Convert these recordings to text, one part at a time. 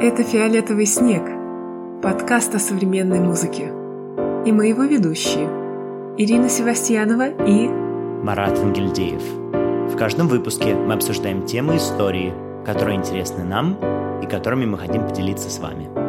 Это «Фиолетовый снег» – подкаст о современной музыке. И мы его ведущие – Ирина Севастьянова и Марат Ангельдеев. В каждом выпуске мы обсуждаем темы истории, которые интересны нам и которыми мы хотим поделиться с вами.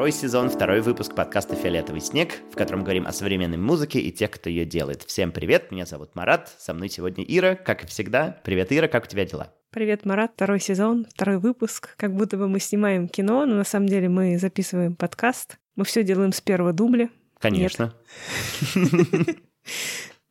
Второй сезон, второй выпуск подкаста «Фиолетовый снег», в котором говорим о современной музыке и тех, кто ее делает. Всем привет, меня зовут Марат, со мной сегодня Ира, как и всегда. Привет, Ира, как у тебя дела? Привет, Марат, второй сезон, второй выпуск. Как будто бы мы снимаем кино, но на самом деле мы записываем подкаст. Мы все делаем с первого дубля. Конечно.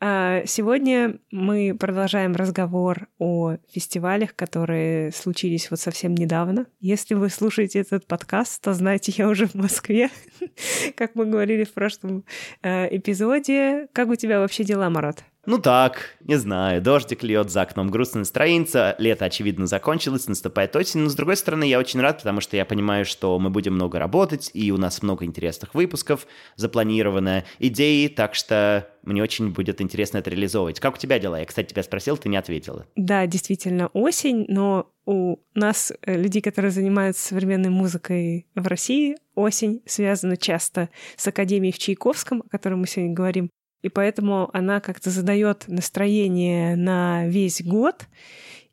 А сегодня мы продолжаем разговор о фестивалях, которые случились вот совсем недавно. Если вы слушаете этот подкаст, то знаете, я уже в Москве, как мы говорили в прошлом э, эпизоде. Как у тебя вообще дела, Марат? Ну так, не знаю, дождик льет за окном, грустно настроится, лето, очевидно, закончилось, наступает осень, но с другой стороны, я очень рад, потому что я понимаю, что мы будем много работать, и у нас много интересных выпусков запланировано, идеи, так что мне очень будет интересно это реализовывать. Как у тебя дела? Я, кстати, тебя спросил, ты не ответила. Да, действительно, осень, но у нас, э, людей, которые занимаются современной музыкой в России, осень связана часто с Академией в Чайковском, о которой мы сегодня говорим, и поэтому она как-то задает настроение на весь год.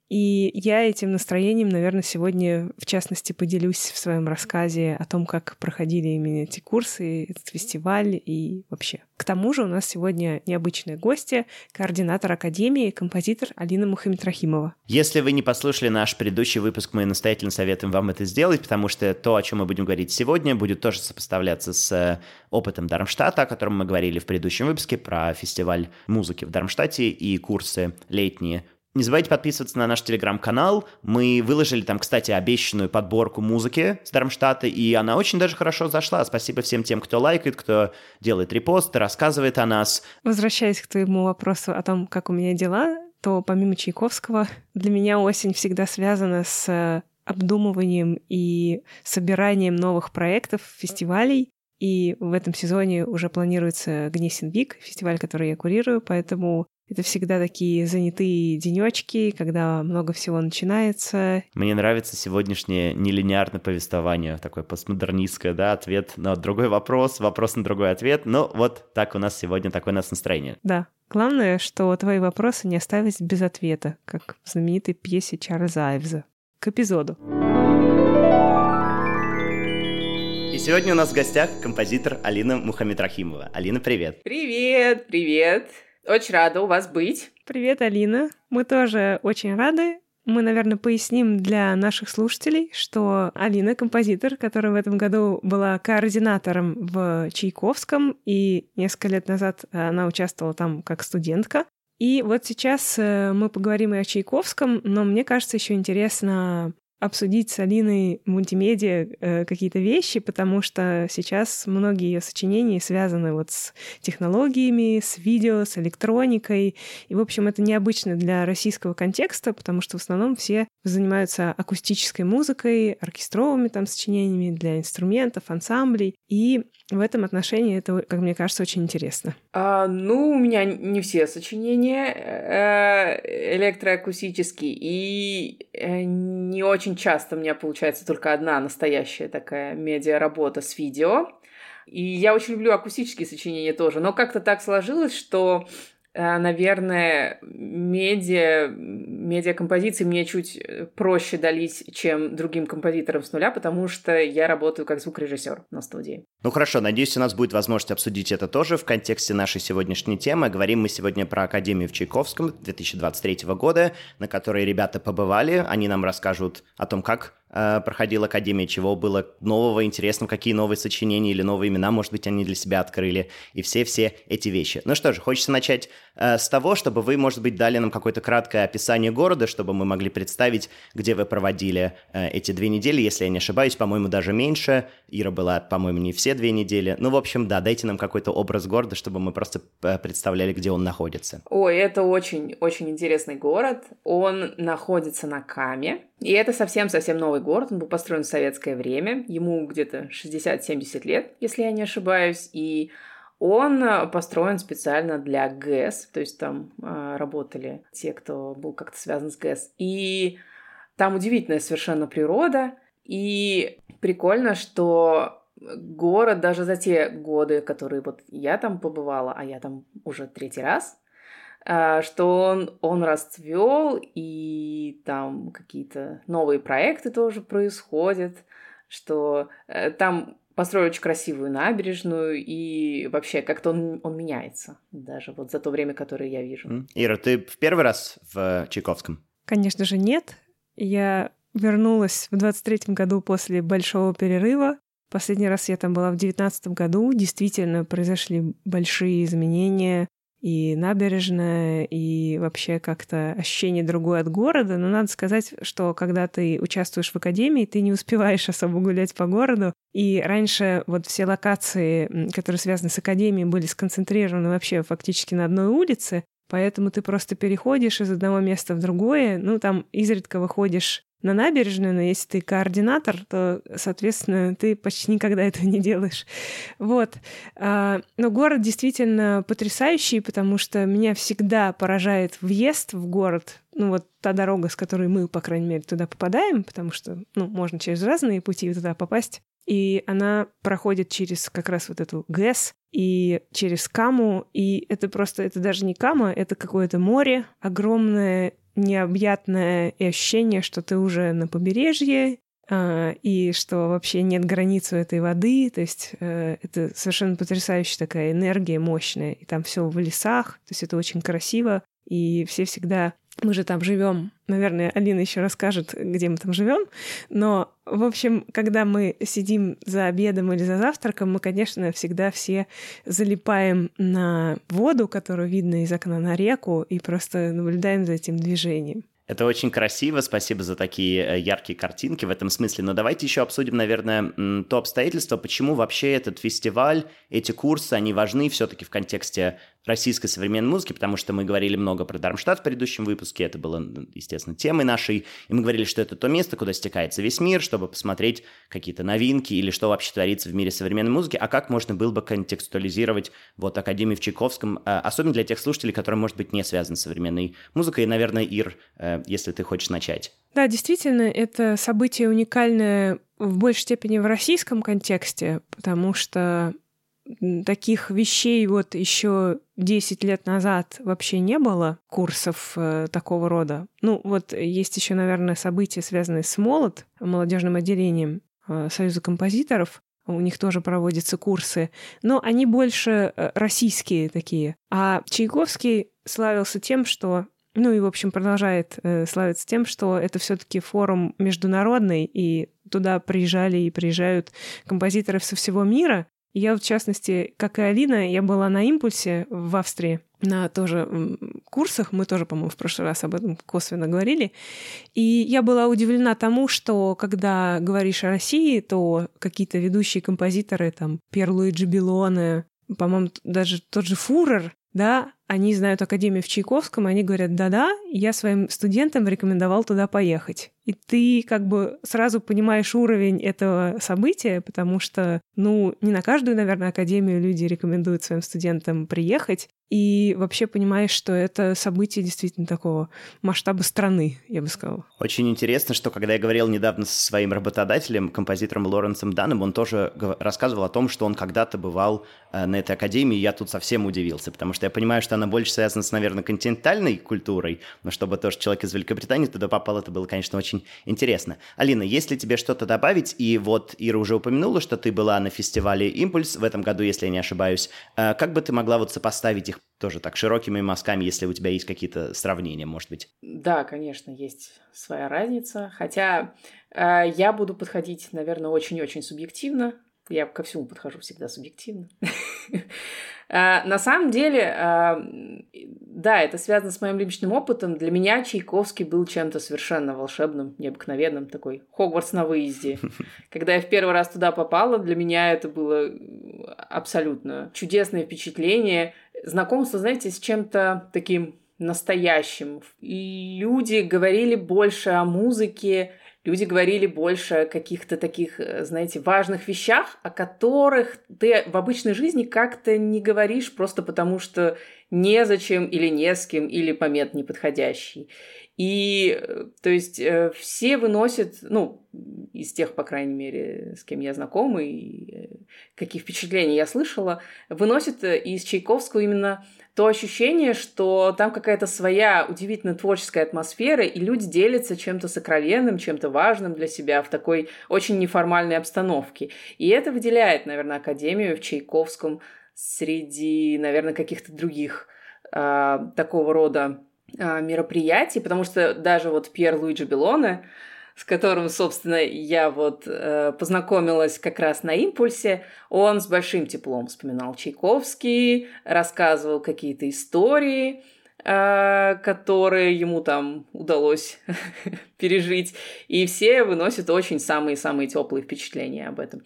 И я этим настроением, наверное, сегодня, в частности, поделюсь в своем рассказе о том, как проходили именно эти курсы, этот фестиваль и вообще. К тому же у нас сегодня необычная гостья, координатор Академии, композитор Алина Мухамедрахимова. Если вы не послушали наш предыдущий выпуск, мы настоятельно советуем вам это сделать, потому что то, о чем мы будем говорить сегодня, будет тоже сопоставляться с э, опытом Дармштадта, о котором мы говорили в предыдущем выпуске про фестиваль музыки в Дармштадте и курсы летние не забывайте подписываться на наш телеграм-канал. Мы выложили там, кстати, обещанную подборку музыки с Дармштадта, и она очень даже хорошо зашла. Спасибо всем тем, кто лайкает, кто делает репосты, рассказывает о нас. Возвращаясь к твоему вопросу о том, как у меня дела, то помимо Чайковского, для меня осень всегда связана с обдумыванием и собиранием новых проектов, фестивалей. И в этом сезоне уже планируется Гнесин Вик, фестиваль, который я курирую, поэтому это всегда такие занятые денечки, когда много всего начинается. Мне нравится сегодняшнее нелинеарное повествование, такое постмодернистское, да, ответ на другой вопрос, вопрос на другой ответ. Ну, вот так у нас сегодня, такое у нас настроение. Да. Главное, что твои вопросы не оставить без ответа, как в знаменитой пьесе Чарльза Айвза. К эпизоду. И сегодня у нас в гостях композитор Алина Мухамедрахимова. Алина, привет. Привет, привет. Очень рада у вас быть. Привет, Алина. Мы тоже очень рады. Мы, наверное, поясним для наших слушателей, что Алина — композитор, которая в этом году была координатором в Чайковском, и несколько лет назад она участвовала там как студентка. И вот сейчас э, мы поговорим и о Чайковском, но мне кажется, еще интересно обсудить с Алиной мультимедиа э, какие-то вещи, потому что сейчас многие ее сочинения связаны вот с технологиями, с видео, с электроникой. И, в общем, это необычно для российского контекста, потому что в основном все занимаются акустической музыкой, оркестровыми там сочинениями для инструментов, ансамблей. И в этом отношении это, как мне кажется, очень интересно. А, ну, у меня не все сочинения э, электроакустические, и э, не очень часто у меня получается только одна настоящая такая медиа-работа с видео. И я очень люблю акустические сочинения тоже, но как-то так сложилось, что наверное, медиа, медиакомпозиции мне чуть э, проще дались, чем другим композиторам с нуля, потому что я работаю как звукорежиссер на студии. Ну хорошо, надеюсь, у нас будет возможность обсудить это тоже в контексте нашей сегодняшней темы. Говорим мы сегодня про Академию в Чайковском 2023 года, на которой ребята побывали. Они нам расскажут о том, как Э, проходил Академия, чего было нового, интересного, какие новые сочинения или новые имена, может быть, они для себя открыли, и все-все эти вещи. Ну что же, хочется начать э, с того, чтобы вы, может быть, дали нам какое-то краткое описание города, чтобы мы могли представить, где вы проводили э, эти две недели, если я не ошибаюсь, по-моему, даже меньше. Ира была, по-моему, не все две недели. Ну, в общем, да, дайте нам какой-то образ города, чтобы мы просто э, представляли, где он находится. Ой, это очень-очень интересный город. Он находится на Каме, и это совсем-совсем новый город, он был построен в советское время, ему где-то 60-70 лет, если я не ошибаюсь, и Он построен специально для ГЭС, то есть там э, работали те, кто был как-то связан с ГЭС. И там удивительная совершенно природа, и прикольно, что город даже за те годы, которые вот я там побывала, а я там уже третий раз, а, что он, он расцвел, и там какие-то новые проекты тоже происходят, что э, там построили очень красивую набережную, и вообще как-то он, он меняется, даже вот за то время, которое я вижу. Ира, ты в первый раз в Чайковском? Конечно же, нет. Я вернулась в 23-м году после большого перерыва. Последний раз я там была в 19 году. Действительно, произошли большие изменения и набережная, и вообще как-то ощущение другое от города. Но надо сказать, что когда ты участвуешь в академии, ты не успеваешь особо гулять по городу. И раньше вот все локации, которые связаны с академией, были сконцентрированы вообще фактически на одной улице. Поэтому ты просто переходишь из одного места в другое. Ну, там изредка выходишь на набережную, но если ты координатор, то, соответственно, ты почти никогда этого не делаешь. Вот. А, но город действительно потрясающий, потому что меня всегда поражает въезд в город. Ну, вот та дорога, с которой мы, по крайней мере, туда попадаем, потому что, ну, можно через разные пути туда попасть. И она проходит через как раз вот эту ГЭС и через Каму. И это просто, это даже не Кама, это какое-то море огромное, необъятное и ощущение, что ты уже на побережье, а, и что вообще нет границ у этой воды, то есть э, это совершенно потрясающая такая энергия мощная, и там все в лесах, то есть это очень красиво, и все всегда мы же там живем. Наверное, Алина еще расскажет, где мы там живем. Но, в общем, когда мы сидим за обедом или за завтраком, мы, конечно, всегда все залипаем на воду, которую видно из окна на реку, и просто наблюдаем за этим движением. Это очень красиво, спасибо за такие э, яркие картинки в этом смысле. Но давайте еще обсудим, наверное, то обстоятельство, почему вообще этот фестиваль, эти курсы, они важны все-таки в контексте российской современной музыки, потому что мы говорили много про Дармштадт в предыдущем выпуске, это было, естественно, темой нашей, и мы говорили, что это то место, куда стекается весь мир, чтобы посмотреть какие-то новинки или что вообще творится в мире современной музыки, а как можно было бы контекстуализировать вот Академию в Чайковском, э, особенно для тех слушателей, которые, может быть, не связаны с современной музыкой, и, наверное, Ир, э, если ты хочешь начать. Да, действительно, это событие уникальное в большей степени в российском контексте, потому что таких вещей вот еще 10 лет назад вообще не было курсов э, такого рода. Ну, вот есть еще, наверное, события, связанные с Молот, молодежным отделением э, Союза композиторов. У них тоже проводятся курсы, но они больше э, российские такие. А Чайковский славился тем, что ну и, в общем, продолжает э, славиться тем, что это все-таки форум международный, и туда приезжали и приезжают композиторы со всего мира. Я, в частности, как и Алина, я была на импульсе в Австрии. На тоже курсах, мы тоже, по-моему, в прошлый раз об этом косвенно говорили, и я была удивлена тому, что когда говоришь о России, то какие-то ведущие композиторы, там, Пьер Луиджи Белоне, по-моему, даже тот же Фурер, да, они знают Академию в Чайковском, они говорят, да-да, я своим студентам рекомендовал туда поехать. И ты как бы сразу понимаешь уровень этого события, потому что, ну, не на каждую, наверное, академию люди рекомендуют своим студентам приехать, и вообще понимаешь, что это событие действительно такого масштаба страны, я бы сказала. Очень интересно, что когда я говорил недавно со своим работодателем, композитором Лоренсом Даном, он тоже рассказывал о том, что он когда-то бывал э, на этой академии, и я тут совсем удивился, потому что я понимаю, что она больше связана с, наверное, континентальной культурой, но чтобы тоже человек из Великобритании туда попал, это было, конечно, очень интересно. Алина, есть ли тебе что-то добавить? И вот Ира уже упомянула, что ты была на фестивале «Импульс» в этом году, если я не ошибаюсь. Э, как бы ты могла вот сопоставить их тоже так широкими мазками, если у тебя есть какие-то сравнения, может быть? Да, конечно, есть своя разница. Хотя э, я буду подходить, наверное, очень-очень субъективно. Я ко всему подхожу всегда субъективно. Э, на самом деле, да, это связано с моим личным опытом. Для меня Чайковский был чем-то совершенно волшебным, необыкновенным, такой Хогвартс на выезде. Когда я в первый раз туда попала, для меня это было абсолютно чудесное впечатление. Знакомство, знаете, с чем-то таким настоящим. Люди говорили больше о музыке, Люди говорили больше о каких-то таких, э, знаете, важных вещах, о которых ты в обычной жизни как-то не говоришь просто потому, что незачем или не с кем, или момент неподходящий. И, э, то есть, э, все выносят, ну, из тех, по крайней мере, с кем я знакома и какие впечатления я слышала, выносят из Чайковского именно то ощущение, что там какая-то своя удивительно творческая атмосфера, и люди делятся чем-то сокровенным, чем-то важным для себя в такой очень неформальной обстановке. И это выделяет, наверное, Академию в Чайковском среди, наверное, каких-то других э, такого рода а, мероприятий, потому что даже вот Пьер Луиджи Белоне, с которым, собственно, я вот э, познакомилась как раз на импульсе, он с большим теплом вспоминал Чайковский, рассказывал какие-то истории, э, которые ему там удалось пережить, и все выносят очень самые-самые теплые впечатления об этом.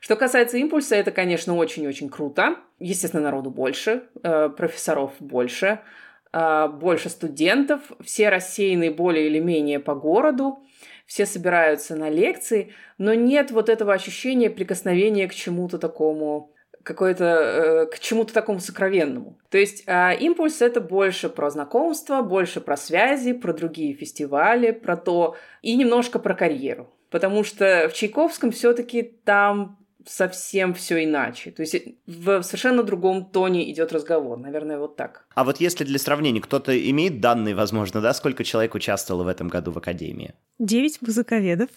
Что касается импульса, это, конечно, очень-очень круто. Естественно, народу больше, э, профессоров больше, а, больше студентов, все рассеяны более или менее по городу, все собираются на лекции, но нет вот этого ощущения прикосновения к чему-то такому, какой-то э, к чему-то такому сокровенному. То есть э, импульс это больше про знакомство, больше про связи, про другие фестивали, про то и немножко про карьеру. Потому что в Чайковском все-таки там совсем все иначе. То есть в совершенно другом тоне идет разговор. Наверное, вот так. А вот если для сравнения, кто-то имеет данные, возможно, да, сколько человек участвовало в этом году в Академии? Девять музыковедов.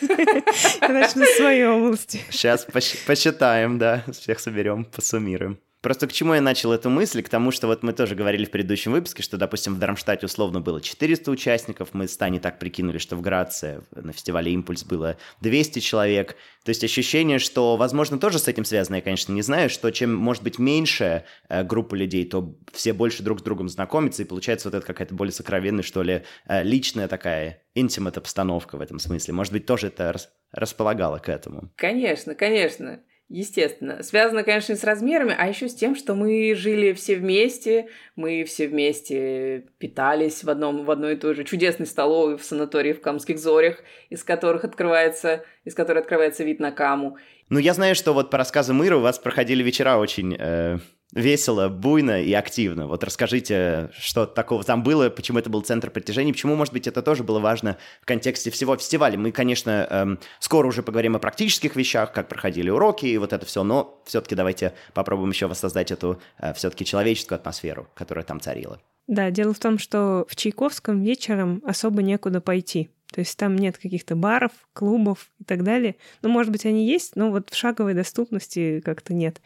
Я начну с своей области. Сейчас посчитаем, да, всех соберем, посуммируем. Просто к чему я начал эту мысль? К тому, что вот мы тоже говорили в предыдущем выпуске, что, допустим, в Дармштадте условно было 400 участников, мы с Таней так прикинули, что в Граце на фестивале «Импульс» было 200 человек. То есть ощущение, что, возможно, тоже с этим связано, я, конечно, не знаю, что чем, может быть, меньше э, группа людей, то все больше друг с другом знакомятся, и получается вот это какая-то более сокровенная, что ли, э, личная такая интимат обстановка в этом смысле. Может быть, тоже это располагало к этому. Конечно, конечно. Естественно. Связано, конечно, и с размерами, а еще с тем, что мы жили все вместе, мы все вместе питались в, одном, в одной и той же чудесной столовой в санатории в Камских Зорях, из которых открывается, из которой открывается вид на Каму. Ну, я знаю, что вот по рассказам Иры у вас проходили вечера очень э, весело, буйно и активно. Вот расскажите, что такого там было, почему это был центр притяжения, почему, может быть, это тоже было важно в контексте всего фестиваля. Мы, конечно, эм, скоро уже поговорим о практических вещах, как проходили уроки и вот это все, но все-таки давайте попробуем еще воссоздать эту э, все-таки человеческую атмосферу, которая там царила. Да, дело в том, что в Чайковском вечером особо некуда пойти. То есть там нет каких-то баров, клубов и так далее. Ну, может быть, они есть, но вот в шаговой доступности как-то нет.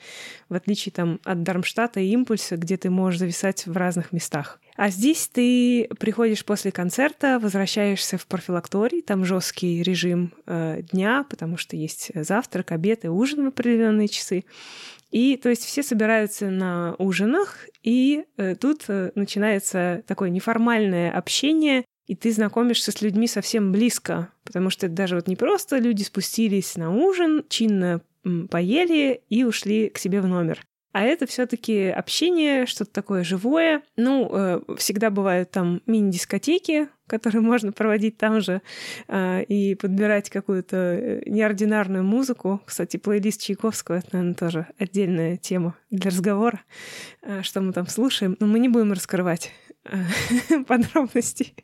В отличие там от Дармштадта и Импульса, где ты можешь зависать в разных местах. А здесь ты приходишь после концерта, возвращаешься в профилакторий, там жесткий режим э, дня, потому что есть завтрак, обед и ужин в определенные часы. И то есть все собираются на ужинах, и э, тут э, начинается такое неформальное общение и ты знакомишься с людьми совсем близко, потому что это даже вот не просто люди спустились на ужин, чинно поели и ушли к себе в номер. А это все-таки общение, что-то такое живое. Ну, э, всегда бывают там мини-дискотеки, которые можно проводить там же э, и подбирать какую-то э, неординарную музыку. Кстати, плейлист Чайковского — это, наверное, тоже отдельная тема для разговора, э, что мы там слушаем. Но мы не будем раскрывать подробностей.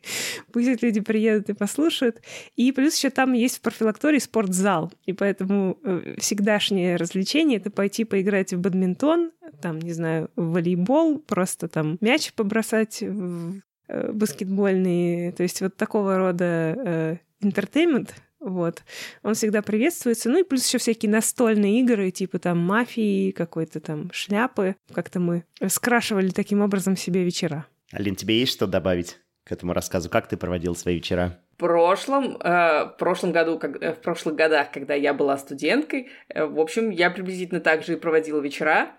Пусть люди приедут и послушают. И плюс еще там есть в профилактории спортзал. И поэтому э, всегдашнее развлечение — это пойти поиграть в бадминтон, там, не знаю, в волейбол, просто там мяч побросать в э, баскетбольный. То есть вот такого рода интертеймент, вот. Он всегда приветствуется. Ну и плюс еще всякие настольные игры, типа там мафии, какой-то там шляпы. Как-то мы скрашивали таким образом себе вечера. Алин, тебе есть что добавить к этому рассказу? Как ты проводил свои вечера? В прошлом, э, в прошлом году, как, э, в прошлых годах, когда я была студенткой, э, в общем, я приблизительно так же и проводила вечера.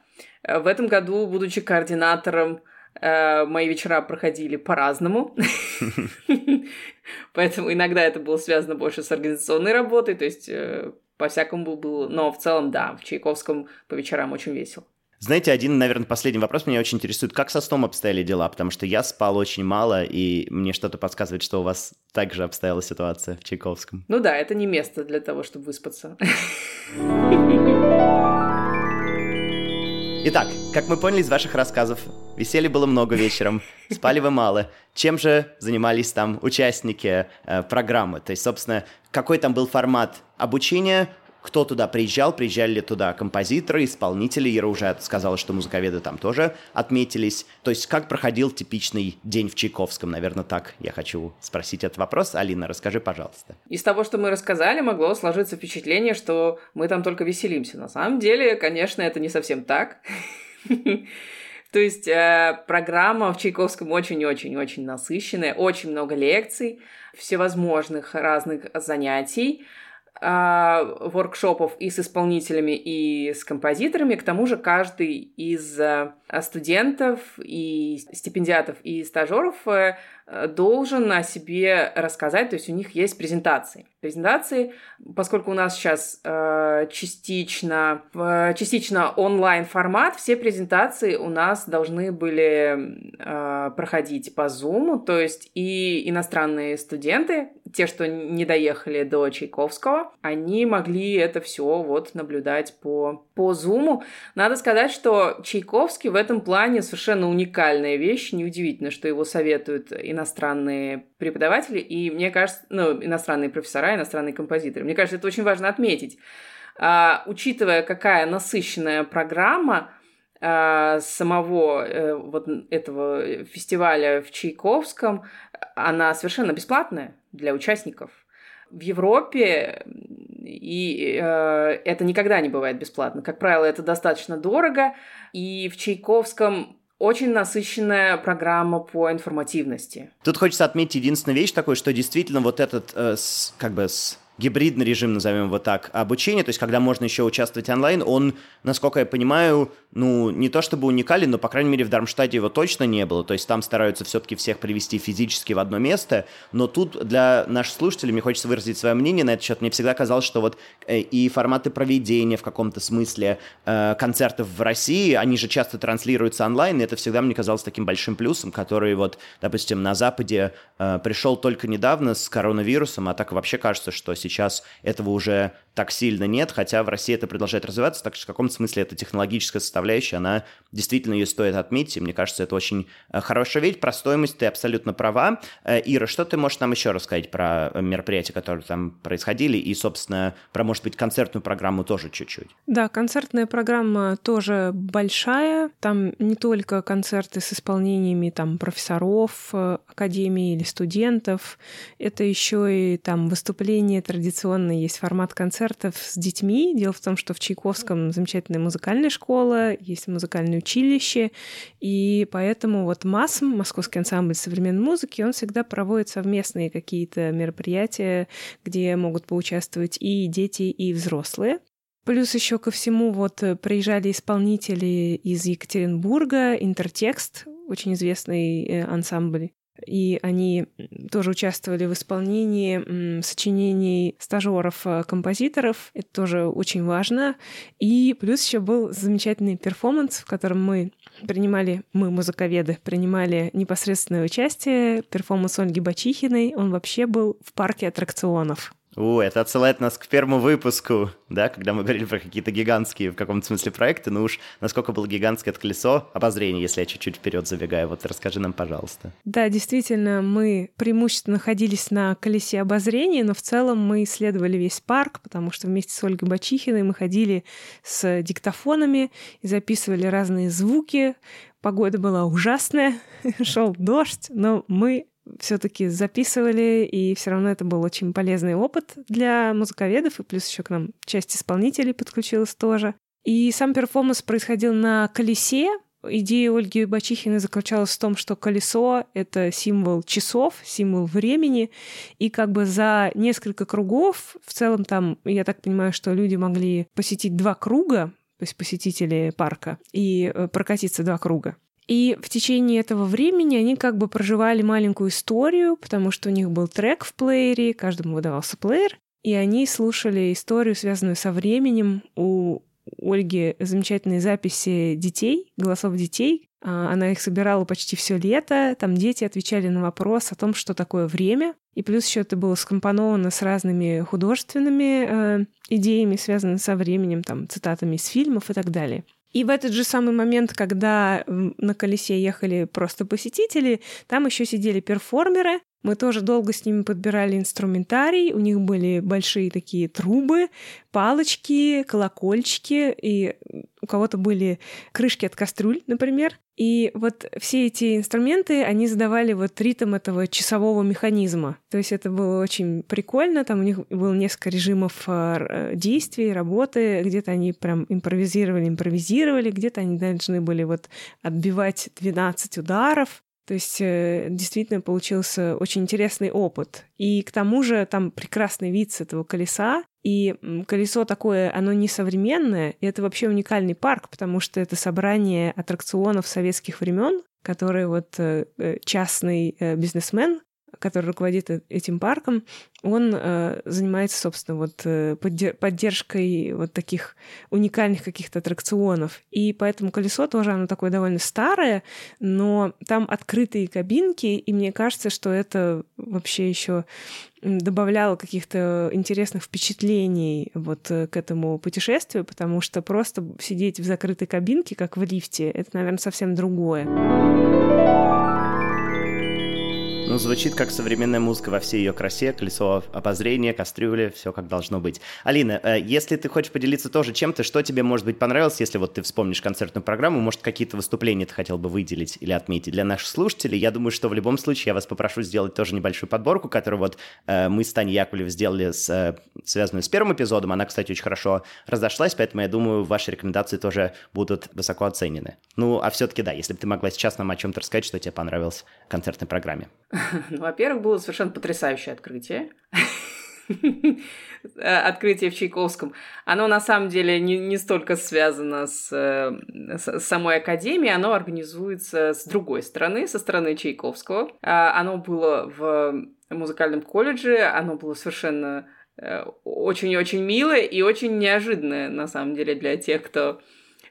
Э, в этом году, будучи координатором, э, мои вечера проходили по-разному. Поэтому иногда это было связано больше с организационной работой, то есть э, по-всякому было. Но в целом, да, в Чайковском по вечерам очень весело. Знаете, один, наверное, последний вопрос меня очень интересует. Как со сном обстояли дела? Потому что я спал очень мало, и мне что-то подсказывает, что у вас также обстояла ситуация в Чайковском. Ну да, это не место для того, чтобы выспаться. Итак, как мы поняли из ваших рассказов, веселья было много вечером, спали вы мало. Чем же занимались там участники э, программы? То есть, собственно, какой там был формат обучения, кто туда приезжал, приезжали ли туда композиторы, исполнители, Ира уже сказала, что музыковеды там тоже отметились. То есть как проходил типичный день в Чайковском, наверное, так я хочу спросить этот вопрос. Алина, расскажи, пожалуйста. Из того, что мы рассказали, могло сложиться впечатление, что мы там только веселимся. На самом деле, конечно, это не совсем так. То есть э, программа в Чайковском очень-очень-очень насыщенная, очень много лекций, всевозможных разных занятий. А, воркшопов и с исполнителями, и с композиторами. К тому же каждый из э, студентов и стипендиатов и стажеров э, должен о себе рассказать, то есть у них есть презентации. Презентации, поскольку у нас сейчас э, частично, э, частично онлайн формат, все презентации у нас должны были э, проходить по Zoom, то есть и иностранные студенты, те, что не доехали до Чайковского, они могли это все вот наблюдать по, по Zoom. Надо сказать, что Чайковский в этом плане совершенно уникальная вещь, неудивительно, что его советуют иностранные преподаватели, и мне кажется, ну, иностранные профессора, иностранные композиторы. Мне кажется, это очень важно отметить. А, учитывая, какая насыщенная программа а, самого а, вот этого фестиваля в Чайковском, она совершенно бесплатная для участников. В Европе и э, это никогда не бывает бесплатно. Как правило, это достаточно дорого. И в Чайковском очень насыщенная программа по информативности. Тут хочется отметить единственную вещь такой, что действительно вот этот, э, с, как бы, с гибридный режим, назовем его так, обучения, то есть когда можно еще участвовать онлайн, он, насколько я понимаю, ну, не то чтобы уникален, но, по крайней мере, в Дармштадте его точно не было, то есть там стараются все-таки всех привести физически в одно место, но тут для наших слушателей мне хочется выразить свое мнение на этот счет. Мне всегда казалось, что вот э, и форматы проведения в каком-то смысле э, концертов в России, они же часто транслируются онлайн, и это всегда мне казалось таким большим плюсом, который вот, допустим, на Западе э, пришел только недавно с коронавирусом, а так вообще кажется, что этого уже так сильно нет, хотя в России это продолжает развиваться, так что в каком-то смысле эта технологическая составляющая, она действительно ее стоит отметить, и мне кажется, это очень э, хорошая вещь. Про стоимость ты абсолютно права. Э, Ира, что ты можешь нам еще рассказать про мероприятия, которые там происходили, и, собственно, про, может быть, концертную программу тоже чуть-чуть? Да, концертная программа тоже большая. Там не только концерты с исполнениями там профессоров э, академии или студентов, это еще и там выступления традиционные, есть формат концертов с детьми. Дело в том, что в Чайковском замечательная музыкальная школа, есть музыкальное училище, и поэтому вот МАСМ, Московский ансамбль современной музыки, он всегда проводит совместные какие-то мероприятия, где могут поучаствовать и дети, и взрослые. Плюс еще ко всему вот приезжали исполнители из Екатеринбурга, Интертекст, очень известный э, ансамбль и они тоже участвовали в исполнении сочинений стажеров-композиторов. Э, Это тоже очень важно. И плюс еще был замечательный перформанс, в котором мы принимали, мы, музыковеды, принимали непосредственное участие. Перформанс Ольги Бачихиной. Он вообще был в парке аттракционов. У, это отсылает нас к первому выпуску, да, когда мы говорили про какие-то гигантские в каком-то смысле проекты, ну уж насколько было гигантское это колесо обозрения, если я чуть-чуть вперед забегаю, вот расскажи нам, пожалуйста. Да, действительно, мы преимущественно находились на колесе обозрения, но в целом мы исследовали весь парк, потому что вместе с Ольгой Бачихиной мы ходили с диктофонами и записывали разные звуки. Погода была ужасная, шел дождь, но мы все-таки записывали, и все равно это был очень полезный опыт для музыковедов, и плюс еще к нам часть исполнителей подключилась тоже. И сам перформанс происходил на колесе. Идея Ольги Бачихиной заключалась в том, что колесо — это символ часов, символ времени, и как бы за несколько кругов, в целом там, я так понимаю, что люди могли посетить два круга, то есть посетители парка, и э, прокатиться два круга. И в течение этого времени они как бы проживали маленькую историю, потому что у них был трек в плеере, каждому выдавался плеер, и они слушали историю, связанную со временем у Ольги замечательные записи детей, голосов детей. А, она их собирала почти все лето. Там дети отвечали на вопрос о том, что такое время. И плюс еще это было скомпоновано с разными художественными э, идеями, связанными со временем, там, цитатами из фильмов и так далее. И в этот же самый момент, когда на колесе ехали просто посетители, там еще сидели перформеры, мы тоже долго с ними подбирали инструментарий. У них были большие такие трубы, палочки, колокольчики, и у кого-то были крышки от кастрюль, например. И вот все эти инструменты, они задавали вот ритм этого часового механизма. То есть это было очень прикольно. Там у них было несколько режимов а, действий, работы. Где-то они прям импровизировали, импровизировали. Где-то они должны были вот отбивать 12 ударов. То есть э, действительно получился очень интересный опыт. И к тому же там прекрасный вид с этого колеса. И колесо такое, оно не современное, и это вообще уникальный парк, потому что это собрание аттракционов советских времен, которые вот э, э, частный бизнесмен который руководит этим парком, он э, занимается, собственно, вот э, поддержкой вот таких уникальных каких-то аттракционов. И поэтому колесо тоже, оно такое довольно старое, но там открытые кабинки, и мне кажется, что это вообще еще добавляло каких-то интересных впечатлений вот э, к этому путешествию, потому что просто сидеть в закрытой кабинке, как в лифте, это, наверное, совсем другое. Ну, звучит как современная музыка во всей ее красе, колесо обозрения, кастрюли, все как должно быть. Алина, э, если ты хочешь поделиться тоже чем-то, что тебе, может быть, понравилось, если вот ты вспомнишь концертную программу, может, какие-то выступления ты хотел бы выделить или отметить для наших слушателей, я думаю, что в любом случае я вас попрошу сделать тоже небольшую подборку, которую вот э, мы с Таней Яковлев сделали, с, э, связанную с первым эпизодом. Она, кстати, очень хорошо разошлась, поэтому я думаю, ваши рекомендации тоже будут высоко оценены. Ну, а все-таки да, если бы ты могла сейчас нам о чем-то рассказать, что тебе понравилось в концертной программе. Ну, во-первых, было совершенно потрясающее открытие. открытие в Чайковском, оно на самом деле не, не столько связано с, с самой академией, оно организуется с другой стороны, со стороны Чайковского. А, оно было в музыкальном колледже, оно было совершенно э, очень-очень милое и очень неожиданное, на самом деле, для тех, кто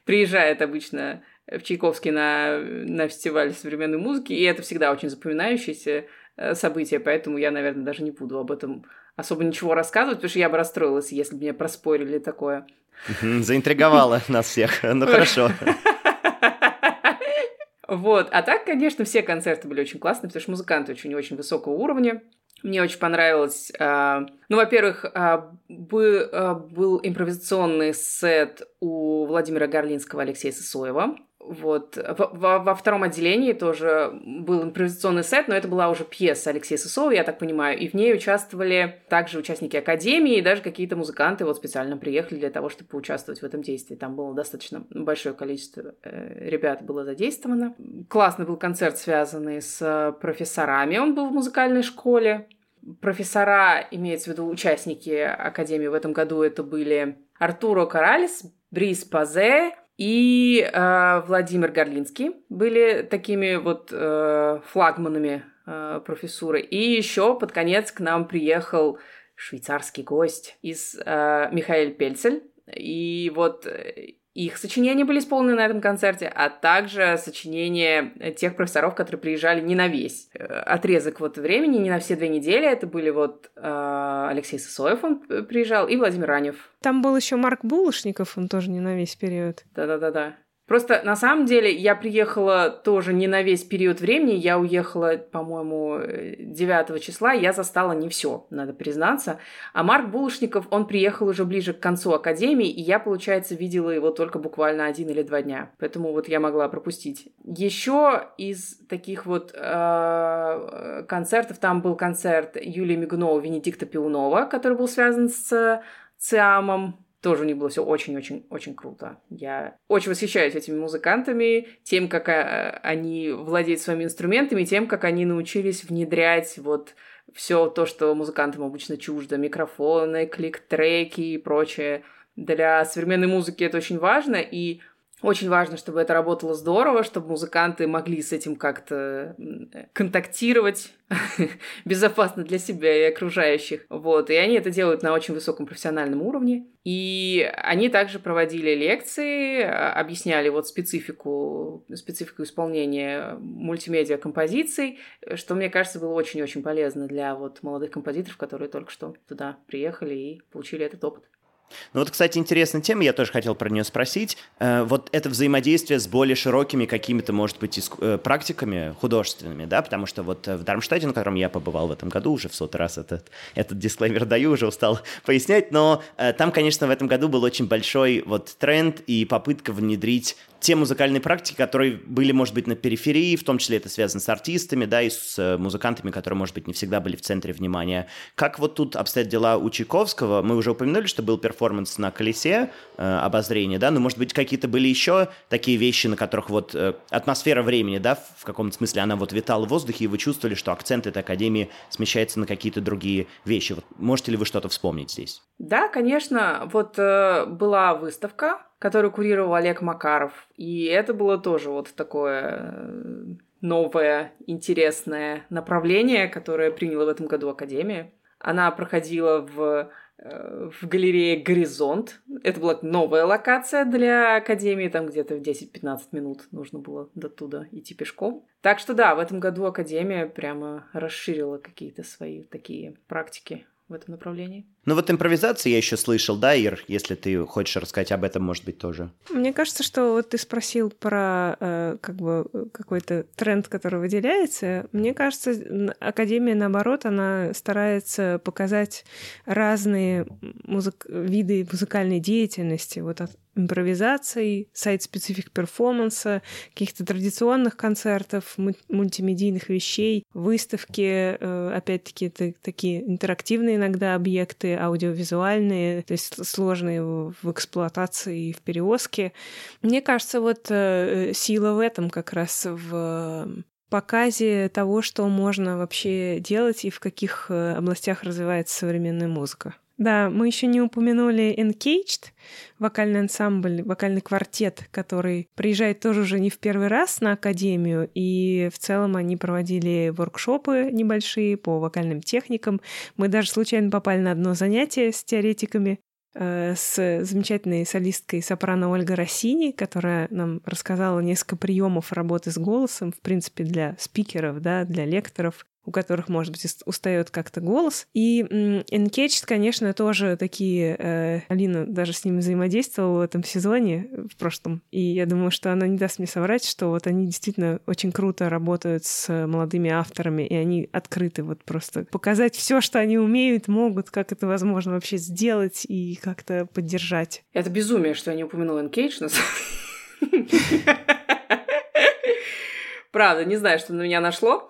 приезжает обычно в Чайковский на, на фестиваль современной музыки, и это всегда очень запоминающееся э, событие, поэтому я, наверное, даже не буду об этом особо ничего рассказывать, потому что я бы расстроилась, если бы мне проспорили такое. Заинтриговала нас всех, ну хорошо. Вот, а так, конечно, все концерты были очень классные, потому что музыканты очень-очень высокого уровня. Мне очень понравилось. Э, ну, во-первых, был, э, был импровизационный сет у Владимира Горлинского Алексея Сысоева. Вот. Во, во втором отделении тоже был импровизационный сет, но это была уже пьеса Алексея Сысова, я так понимаю, и в ней участвовали также участники Академии и даже какие-то музыканты вот специально приехали для того, чтобы поучаствовать в этом действии. Там было достаточно большое количество э, ребят было задействовано. Классный был концерт, связанный с профессорами. Он был в музыкальной школе. Профессора, имеется в виду участники Академии в этом году, это были Артуро Коралес, Брис Пазе, и э, Владимир Горлинский были такими вот э, флагманами э, профессуры. И еще под конец к нам приехал швейцарский гость из э, Михаил Пельцель. И вот э, их сочинения были исполнены на этом концерте, а также сочинения тех профессоров, которые приезжали не на весь э, отрезок вот времени, не на все две недели. Это были вот э, Алексей Сосоев, он приезжал, и Владимир Ранев. Там был еще Марк Булышников, он тоже не на весь период. Да-да-да-да. Просто на самом деле я приехала тоже не на весь период времени. Я уехала, по-моему, 9 числа. Я застала не все, надо признаться. А Марк Булышников, он приехал уже ближе к концу академии, и я, получается, видела его только буквально один или два дня. Поэтому вот я могла пропустить. Еще из таких вот э, концертов там был концерт Юлии Мигунова, Венедикта Пиунова, который был связан с Циамом тоже у них было все очень-очень-очень круто. Я очень восхищаюсь этими музыкантами, тем, как а, они владеют своими инструментами, тем, как они научились внедрять вот все то, что музыкантам обычно чуждо, микрофоны, клик-треки и прочее. Для современной музыки это очень важно, и Очень важно, чтобы это работало здорово, чтобы музыканты могли с этим как-то контактировать безопасно для себя и окружающих. Вот. И они это делают на очень высоком профессиональном уровне. И они также проводили лекции, а, объясняли вот специфику, специфику исполнения мультимедиа композиций, что, мне кажется, было очень-очень полезно для вот молодых композиторов, которые только что туда приехали и получили этот опыт. Ну вот, кстати, интересная тема, я тоже хотел про нее спросить. Э, вот это взаимодействие с более широкими какими-то, может быть. Э, практиками художественными, да, потому что вот в Дармштадте, на котором я побывал в этом году, уже в сотый раз этот, этот дисклеймер даю, уже устал пояснять, но э, там, конечно, в этом году был очень большой вот тренд и попытка внедрить те музыкальные практики, которые были, может быть, на периферии, в том числе это связано с артистами, да, и с э, музыкантами, которые, может быть, не всегда были в центре внимания. Как вот тут обстоят дела у Чайковского? Мы уже упомянули, что был перформанс на колесе э, обозрения, да, но, может быть, какие-то были еще такие вещи, на которых вот э, атмосфера времени, да, в каком-то смысле она вот витала в воздухе, и вы чувствовали, что акцент этой академии смещается на какие-то другие вещи. Вот можете ли вы что-то вспомнить здесь? Да, конечно. Вот э, была выставка которую курировал Олег Макаров. И это было тоже вот такое э, новое, интересное направление, которое приняла в этом году Академия. Она проходила в э, в галерее «Горизонт». Это была новая локация для Академии, там где-то в 10-15 минут нужно было до туда идти пешком. Так что да, в этом году Академия прямо расширила какие-то свои такие практики в этом направлении. Ну вот импровизации я еще слышал, да, Ир, если ты хочешь рассказать об этом, может быть, тоже. Мне кажется, что вот ты спросил про э, как бы какой-то тренд, который выделяется. Мне кажется, Академия, наоборот, она старается показать разные музык... виды музыкальной деятельности. Вот от импровизаций, сайт-специфик перформанса, каких-то традиционных концертов, мультимедийных вещей, выставки, э, опять-таки, такие интерактивные иногда объекты, аудиовизуальные, то есть сложные в эксплуатации и в перевозке. Мне кажется, вот э, сила в этом как раз в показе того, что можно вообще делать и в каких э, областях развивается современная музыка. Да, мы еще не упомянули Encaged, вокальный ансамбль, вокальный квартет, который приезжает тоже уже не в первый раз на Академию, и в целом они проводили воркшопы небольшие по вокальным техникам. Мы даже случайно попали на одно занятие с теоретиками, э, с замечательной солисткой сопрано Ольга Россини, которая нам рассказала несколько приемов работы с голосом, в принципе, для спикеров, да, для лекторов у которых, может быть, устает как-то голос. И Encaged, конечно, тоже такие... Э, Алина даже с ними взаимодействовала в этом сезоне, в прошлом. И я думаю, что она не даст мне соврать, что вот они действительно очень круто работают с молодыми авторами, и они открыты вот просто показать все, что они умеют, могут, как это возможно вообще сделать и как-то поддержать. Это безумие, что я не упомянула Encaged, на Правда, не знаю, что на меня нашло.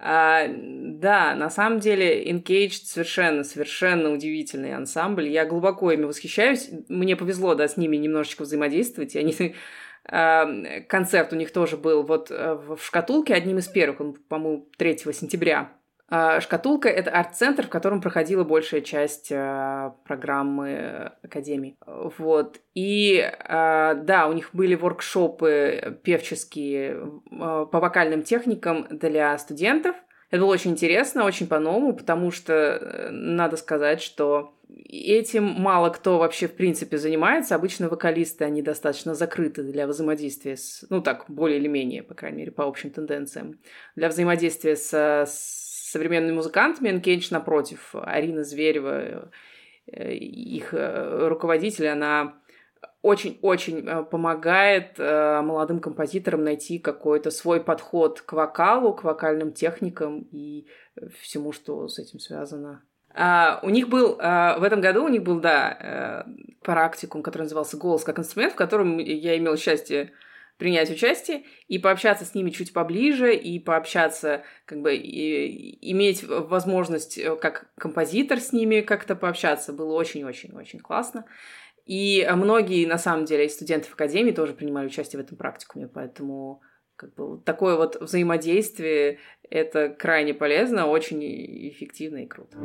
А, да, на самом деле Engaged совершенно, совершенно удивительный ансамбль. Я глубоко ими восхищаюсь. Мне повезло, да, с ними немножечко взаимодействовать. И они концерт у них тоже был вот э, в шкатулке, одним из первых, он, по-моему, 3 сентября. А, шкатулка — это арт-центр, в котором проходила большая часть программы Академии. Вот. И да, у них были воркшопы певческие по вокальным техникам для студентов. Это было очень интересно, очень по-новому, потому что э, надо сказать, что этим мало кто вообще в принципе занимается. Обычно вокалисты, они достаточно закрыты для взаимодействия с, ну так, более или менее, по крайней мере, по общим тенденциям, для взаимодействия с, с современными музыкантами. Engage, напротив, Арина Зверева, э, их э, руководитель, она очень-очень э, помогает молодым композиторам найти какой-то свой подход к вокалу, к вокальным техникам и всему, что с этим связано. Uh, у них был uh, в этом году у них был да uh, практикум, который назывался голос как инструмент, в котором я имела счастье принять участие и пообщаться с ними чуть поближе, и пообщаться, как бы, и, иметь возможность э, как композитор с ними как-то пообщаться, было очень-очень-очень классно. И многие, на самом деле, из студентов Академии тоже принимали участие в этом практикуме, поэтому как бы, такое вот взаимодействие — это крайне полезно, очень эффективно и круто.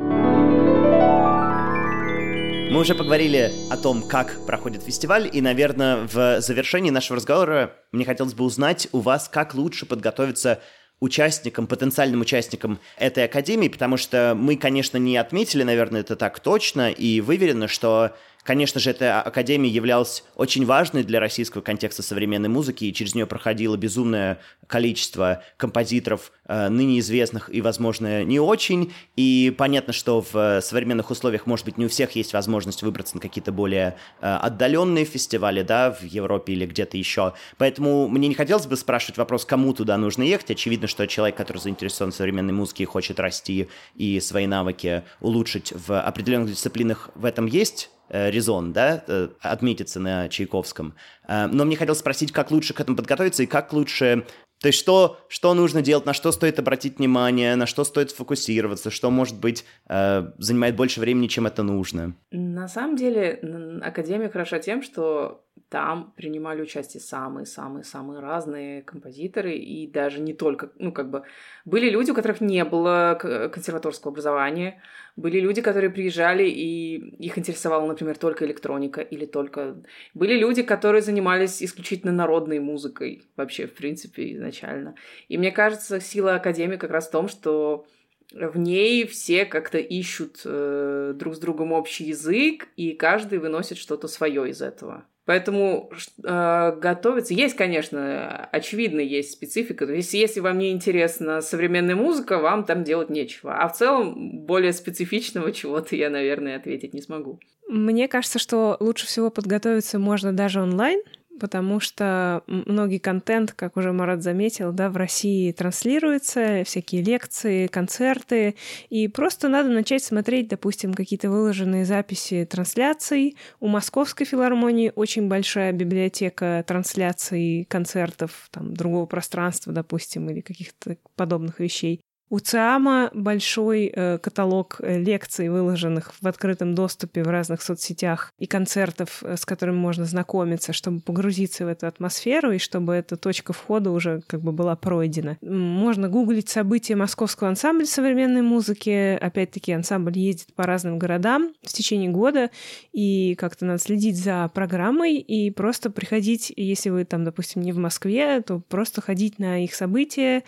Мы уже поговорили о том, как проходит фестиваль, и, наверное, в завершении нашего разговора мне хотелось бы узнать у вас, как лучше подготовиться участникам, потенциальным участникам этой академии, потому что мы, конечно, не отметили, наверное, это так точно и выверено, что Конечно же, эта академия являлась очень важной для российского контекста современной музыки, и через нее проходило безумное количество композиторов, э, ныне известных и, возможно, не очень. И понятно, что в современных условиях, может быть, не у всех есть возможность выбраться на какие-то более э, отдаленные фестивали, да, в Европе или где-то еще. Поэтому мне не хотелось бы спрашивать вопрос, кому туда нужно ехать. Очевидно, что человек, который заинтересован в современной музыке и хочет расти и свои навыки улучшить в определенных дисциплинах, в этом есть Э, резон, да, э, отметиться на Чайковском. Э, но мне хотелось спросить, как лучше к этому подготовиться и как лучше то есть что, что нужно делать, на что стоит обратить внимание, на что стоит фокусироваться, что, может быть, э, занимает больше времени, чем это нужно? На самом деле, Академия хороша тем, что там принимали участие самые-самые-самые разные композиторы, и даже не только, ну, как бы, были люди, у которых не было консерваторского образования, были люди, которые приезжали, и их интересовала, например, только электроника или только... Были люди, которые занимались исключительно народной музыкой вообще, в принципе, изначально. И мне кажется, сила Академии как раз в том, что в ней все как-то ищут э, друг с другом общий язык, и каждый выносит что-то свое из этого. Поэтому э, готовиться... Есть, конечно, очевидно, есть специфика. То есть, если вам не интересна современная музыка, вам там делать нечего. А в целом, более специфичного чего-то я, наверное, ответить не смогу. Мне кажется, что лучше всего подготовиться можно даже онлайн, потому что многие контент, как уже Марат заметил, да, в России транслируется, всякие лекции, концерты, и просто надо начать смотреть, допустим, какие-то выложенные записи трансляций. У Московской филармонии очень большая библиотека трансляций концертов там, другого пространства, допустим, или каких-то подобных вещей. У ЦИАМа большой э, каталог э, лекций, выложенных в открытом доступе в разных соцсетях и концертов, э, с которыми можно знакомиться, чтобы погрузиться в эту атмосферу и чтобы эта точка входа уже как бы была пройдена. Можно гуглить события Московского ансамбля современной музыки. Опять-таки, ансамбль ездит по разным городам в течение года, и как-то надо следить за программой и просто приходить, если вы там, допустим, не в Москве, то просто ходить на их события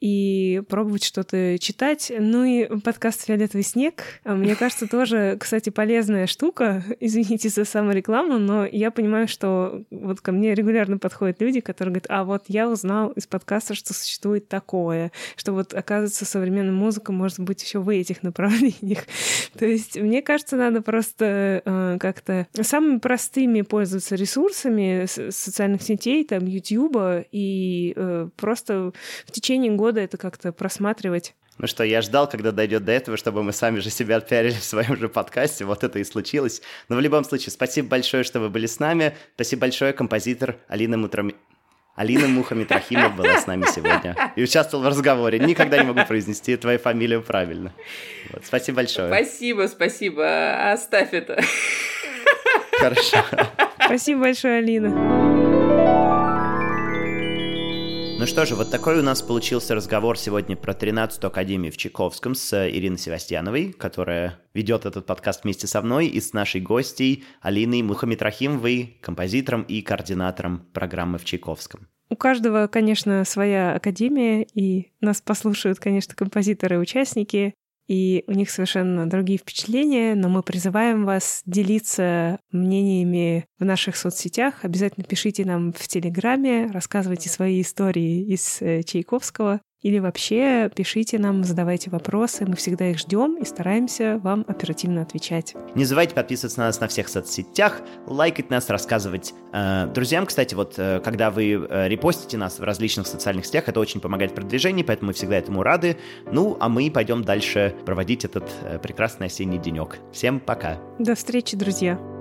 и пробовать что что-то читать. Ну и подкаст «Фиолетовый снег», а, мне кажется, тоже, кстати, полезная штука. Извините за саморекламу, но я понимаю, что вот ко мне регулярно подходят люди, которые говорят, а вот я узнал из подкаста, что существует такое, что вот, оказывается, современная музыка может быть еще в этих направлениях. То есть, мне кажется, надо просто э, как-то самыми простыми пользоваться ресурсами социальных сетей, там, Ютьюба, и э, просто в течение года это как-то просматривать рассматривать. Ну что, я ждал, когда дойдет до этого, чтобы мы сами же себя отпиарили в своем же подкасте. Вот это и случилось. Но в любом случае, спасибо большое, что вы были с нами. Спасибо большое, композитор Алина Мутрами... Алина Мухамедрахимова была с нами сегодня и участвовал в разговоре. Никогда не могу произнести твою фамилию правильно. Вот, спасибо большое. Спасибо, спасибо. Оставь это. Хорошо. Спасибо большое, Алина. Ну что же, вот такой у нас получился разговор сегодня про 13-ю Академию в Чайковском с Ириной Севастьяновой, которая ведет этот подкаст вместе со мной и с нашей гостьей Алиной Мухамедрахимовой, композитором и координатором программы в Чайковском. У каждого, конечно, своя академия, и нас послушают, конечно, композиторы участники и у них совершенно другие впечатления, но мы призываем вас делиться мнениями в наших соцсетях. Обязательно пишите нам в Телеграме, рассказывайте свои истории из э, Чайковского. Или вообще пишите нам, задавайте вопросы, мы всегда их ждем и стараемся вам оперативно отвечать. Не забывайте подписываться на нас на всех соцсетях, лайкать нас, рассказывать э, друзьям. Кстати, вот э, когда вы э, репостите нас в различных социальных сетях, это очень помогает в продвижении, поэтому мы всегда этому рады. Ну, а мы пойдем дальше проводить этот э, прекрасный осенний денек. Всем пока. До встречи, друзья.